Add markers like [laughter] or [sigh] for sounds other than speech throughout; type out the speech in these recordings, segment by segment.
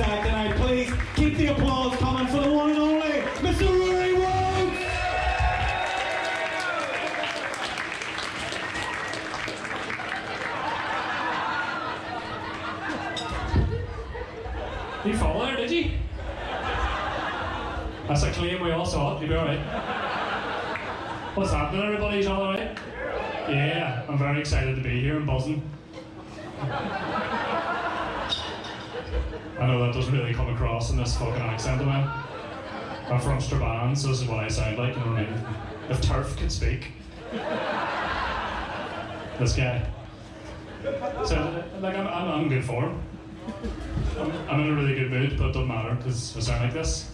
act tonight. Please keep the applause coming for the one and only Mr. Rory Rhodes. You fall there, did you? That's a claim we all saw it. You be alright? What's happening, everybody? You all alright? Yeah, I'm very excited to be here and buzzing. I know that doesn't really come across in this fucking accent of mine. I'm from Strabane, so this is what I sound like, you know what I mean? If Turf could speak. This guy. So, like, I'm, I'm, I'm good form. I'm, I'm in a really good mood, but it doesn't matter because I sound like this.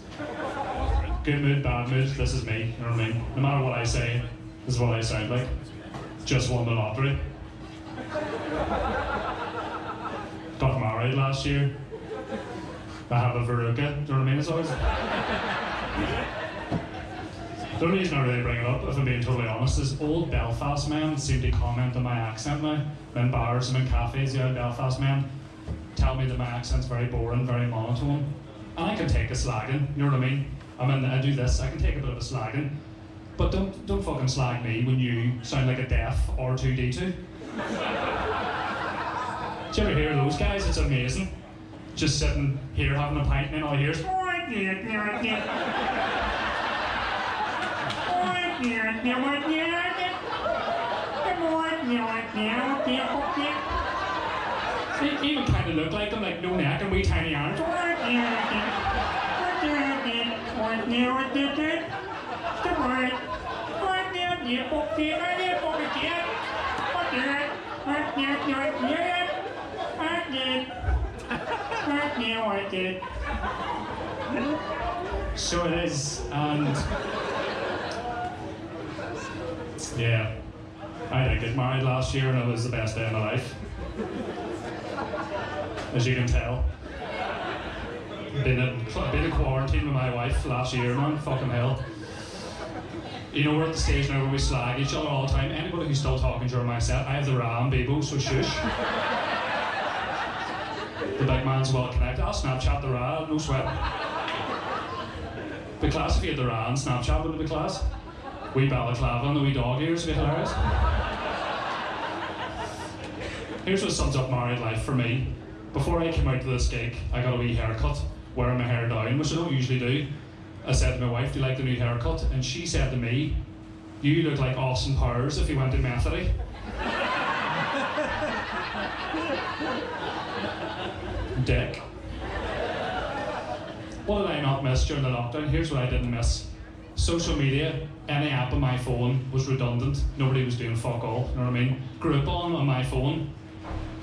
Good mood, bad mood, this is me, you know what I mean? No matter what I say, this is what I sound like. Just won the lottery. Got married last year. I have a Veruca, do you know what I mean? It's always. The reason I really bring it up, if I'm being totally honest, is old Belfast men seem to comment on my accent now. In bars and in cafes, the old Belfast men tell me that my accent's very boring, very monotone. And I can take a slagging, you know what I mean? I mean, I do this, I can take a bit of a slagging. But don't, don't fucking slag me when you sound like a deaf R2D2. Do you ever hear those guys? It's amazing. Just sitting here having a pint and all I hear is. They even kind of look like them, like no neck and wee tiny arms. So it is, and yeah, I did get married last year, and it was the best day of my life, as you can tell. Been in, been in quarantine with my wife last year, man. Fucking hell. You know, we're at the stage now where we slag each other all the time. Anybody who's still talking during my set, I have the RAM, Bebo, so shush. The big man's well connected. I'll Snapchat the RAM, no sweat. Be class if you had the RAM, Snapchat would be class. Wee balaclava and the wee dog ears would be hilarious. Here's what sums up married life for me. Before I came out to this gig, I got a wee haircut, wearing my hair down, which I don't usually do. I said to my wife, Do you like the new haircut? And she said to me, You look like Austin Powers if you went to Methody. Dick. What did I not miss during the lockdown? Here's what I didn't miss. Social media, any app on my phone was redundant. Nobody was doing fuck all, you know what I mean? Groupon on on my phone,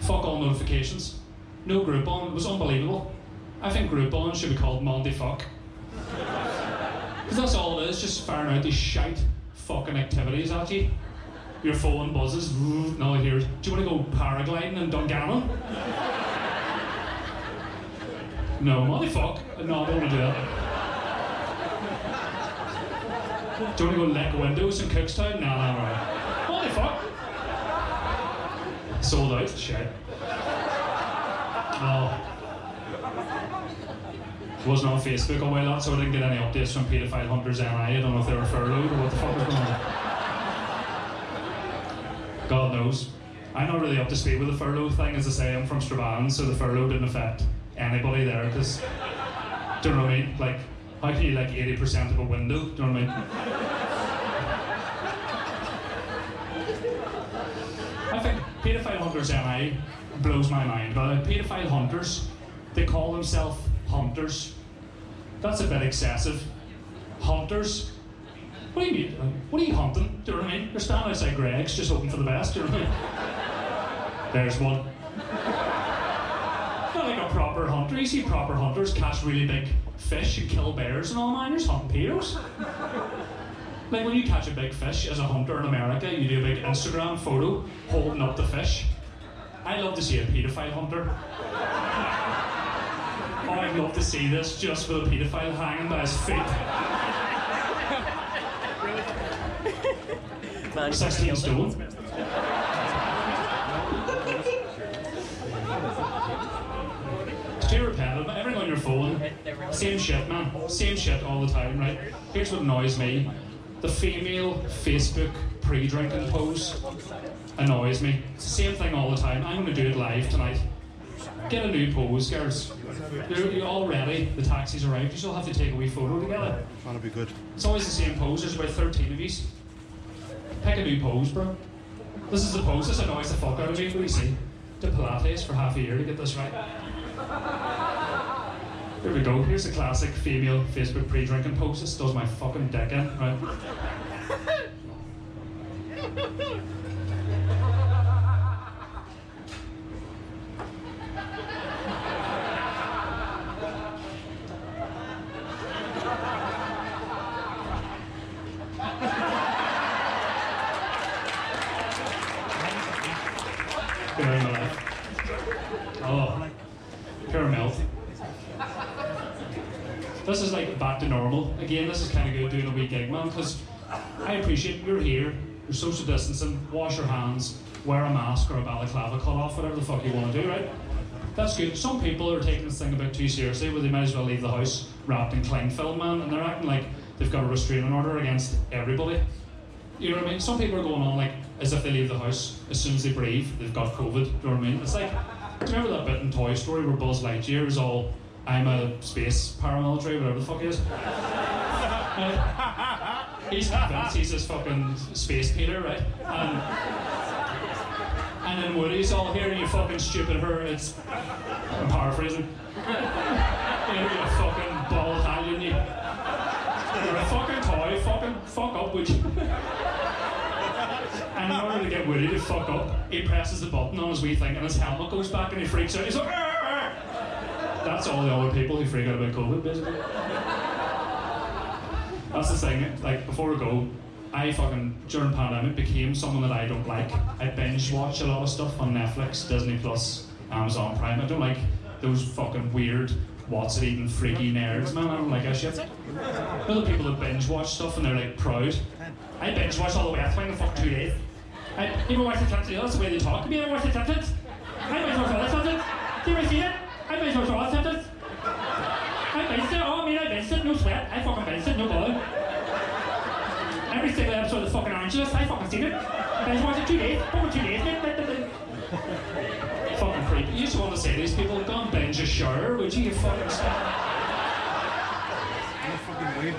fuck all notifications. No Groupon, it was unbelievable. I think Groupon should be called Monday Fuck. Because that's all it is, just firing out these shite fucking activities at you. Your phone buzzes, [laughs] now it hears, do you want to go paragliding in Dungannon? No, Monday Fuck. No, I don't want to do that. Do you want to go lick windows in Cookstown? I'm alright. Monday Fuck. Sold out, shit. Oh. It Wasn't on Facebook a while out, so I didn't get any updates from Paedophile Hunters NI. I don't know if they were furloughed or what the fuck was going on. God knows. I'm not really up to speed with the furlough thing. As I say, I'm from Strabane, so the furlough didn't affect anybody there, because, do you know what I mean? Like, how can you like 80% of a window? Do you know what I mean? I think Paedophile Hunters NI blows my mind. But paedophile hunters, they call themselves hunters. That's a bit excessive. Hunters? What do you mean? What are you hunting? Do you know what I mean? You're standing outside Greggs just hoping for the best. Do you know what I mean? There's one. Like a proper hunter. You see proper hunters catch really big fish and kill bears and all miners hunting pedos. [laughs] Like when you catch a big fish as a hunter in America, you do a big Instagram photo holding up the fish. I love to see a paedophile hunter. [laughs] I'd love to see this just with a paedophile hanging by his feet. Man, [laughs] 16 stone. Same shit, man. Same shit all the time, right? Here's what annoys me: the female Facebook pre-drinking pose annoys me. Same thing all the time. I'm going to do it live tonight. Get a new pose, girls. You're, you're all ready. The taxi's arrived. You still have to take a wee photo together. Trying to be good. It's always the same pose. There's about 13 of you. Pick a new pose, bro. This is the pose. This annoys the fuck out of me. What do you see? Did Pilates for half a year to get this right. Here we go. Here's a classic female Facebook pre-drinking post. This does my fucking dick in, right? Oh, pure. This is like back to normal. Again, this is kind of good doing a wee gig, man, because I appreciate you're here, you're social distancing, wash your hands, wear a mask or a balaclava, cut off whatever the fuck you want to do, right? That's good. Some people are taking this thing a bit too seriously, where they might as well leave the house wrapped in cling film, man, and they're acting like they've got a restraining order against everybody. You know what I mean? Some people are going on like as if they leave the house as soon as they breathe, they've got COVID. You know what I mean? It's like, do you remember that bit in Toy Story where Buzz Lightyear is all, I'm a space paramilitary, whatever the fuck he is? [laughs] He's convinced he's this fucking space Peter, right? And, and then Woody's all here, you fucking stupid her. It's, I'm paraphrasing. you know, you fucking bald Italian, you. You're a fucking toy, fucking fuck up, would you? And in order to get Woody to fuck up, he presses the button on his wee thing and his helmet goes back and he freaks out. He's like, "Arr, arr." That's all the other people who freak out about COVID, basically. That's the thing, like, before we go, I fucking, during the pandemic, became someone that I don't like. I binge watch a lot of stuff on Netflix, Disney Plus, Amazon Prime. I don't like those fucking weird, what's it even, freaky nerds, man. I don't like that shit. Other people that binge watch stuff and they're like proud. I binge watch all the way through in the fucking two days. I even watch the Simpsons, that's the way they talk to me. I watch the Simpsons. I binge all the Simpsons. Do you ever see it? I binge watch all the Simpsons. I binge it. Oh, I mean, I binge it. No sweat. I fucking binge it. No bother. Every single episode of the fucking Angelus, I fucking seen it. I binge watch it two days. Over two days. [laughs] fucking creep. You just want to say these people, and binge a shower, would you? You fucking fucking it?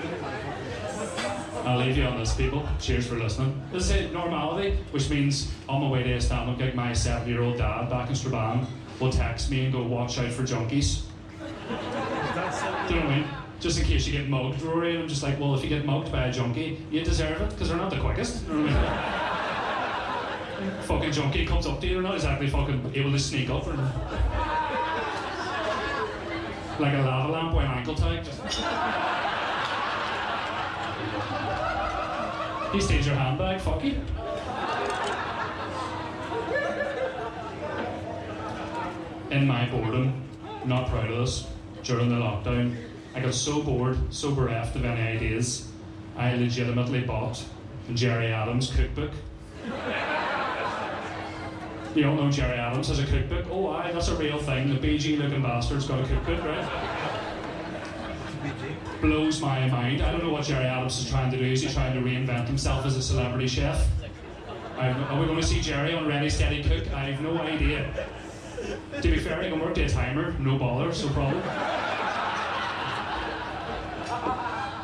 I'll leave you on this, people. Cheers for listening. This is normality, which means on my way to a stand-up gig, my seven-year-old dad back in Strabane will text me and go, watch out for junkies. [laughs] Do you know what I mean? Just in case you get mugged, Rory. And I'm just like, well, if you get mugged by a junkie, you deserve it, because they're not the quickest. [laughs] You know what I mean? fucking junkie comes up to you, they're not exactly fucking able to sneak up. Or... like a lava lamp with an ankle tag. Just... He steals your handbag, fuck you. In my boredom, not proud of this, during the lockdown, I got so bored, so bereft of any ideas, I legitimately bought Gerry Adams' cookbook. You all know Gerry Adams has a cookbook? Oh, aye, that's a real thing. The BG looking bastard's got a cookbook, right? blows my mind. I don't know what Gerry Adams is trying to do. Is he trying to reinvent himself as a celebrity chef? I've, are we going to see Gerry on Ready Steady Cook? I have no idea. To be fair, he can work a timer, no bother, so problem.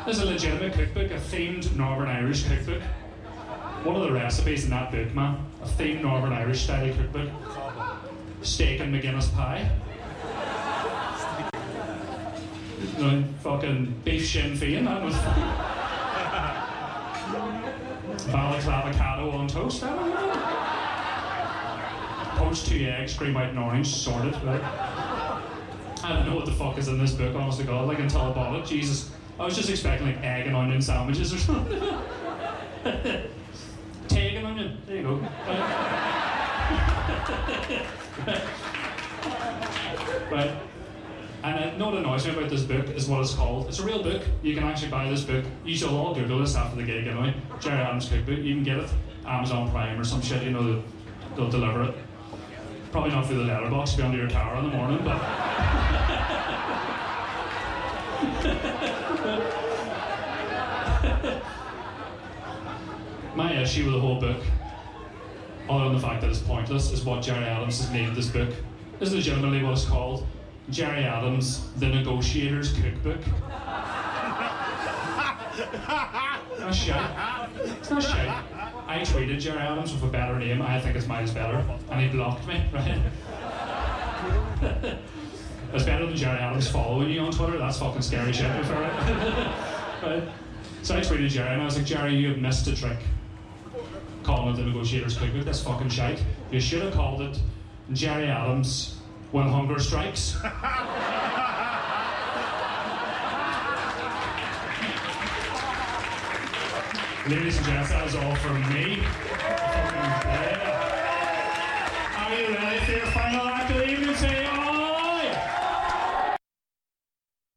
There's a legitimate cookbook, a themed Northern Irish cookbook. One of the recipes in that book, man, a themed Northern Irish style cookbook. Steak and McGuinness pie. Know, fucking beef Sinn Féin, that was. Balaclava avocado on toast. Poached two eggs, green, white, and orange, sorted, right? I don't know what the fuck is in this book, honest to God, like until I bought it. Jesus. I was just expecting like egg and onion sandwiches or something. [laughs] Take and onion. There you go. [laughs] right. And uh, no what annoys me about this book is what it's called. It's a real book. You can actually buy this book. You shall all Google this after the gig anyway. Gerry Adams Cookbook. You can get it Amazon Prime or some shit. You know they'll, they'll deliver it. Probably not through the letterbox. Be under your tower in the morning, but issue with the whole book, other than the fact that it's pointless, is what Gerry Adams has named this book. This is legitimately what it's called. Gerry Adams, The Negotiator's Cookbook. That's shit. It's not shit. I tweeted Gerry Adams with a better name. I think his mine's better. And he blocked me, [laughs] right? it's better than Gerry Adams following you on Twitter. That's fucking scary shit, [laughs] right? So I tweeted Gerry and I was like, Gerry, you have missed a trick. Calling it the Negotiator's Cookbook. That's fucking shite. You should have called it Gerry Adams When Hunger Strikes. [laughs] Ladies and gents, that is all from me. Are you ready for your final act of the evening? Say, oh!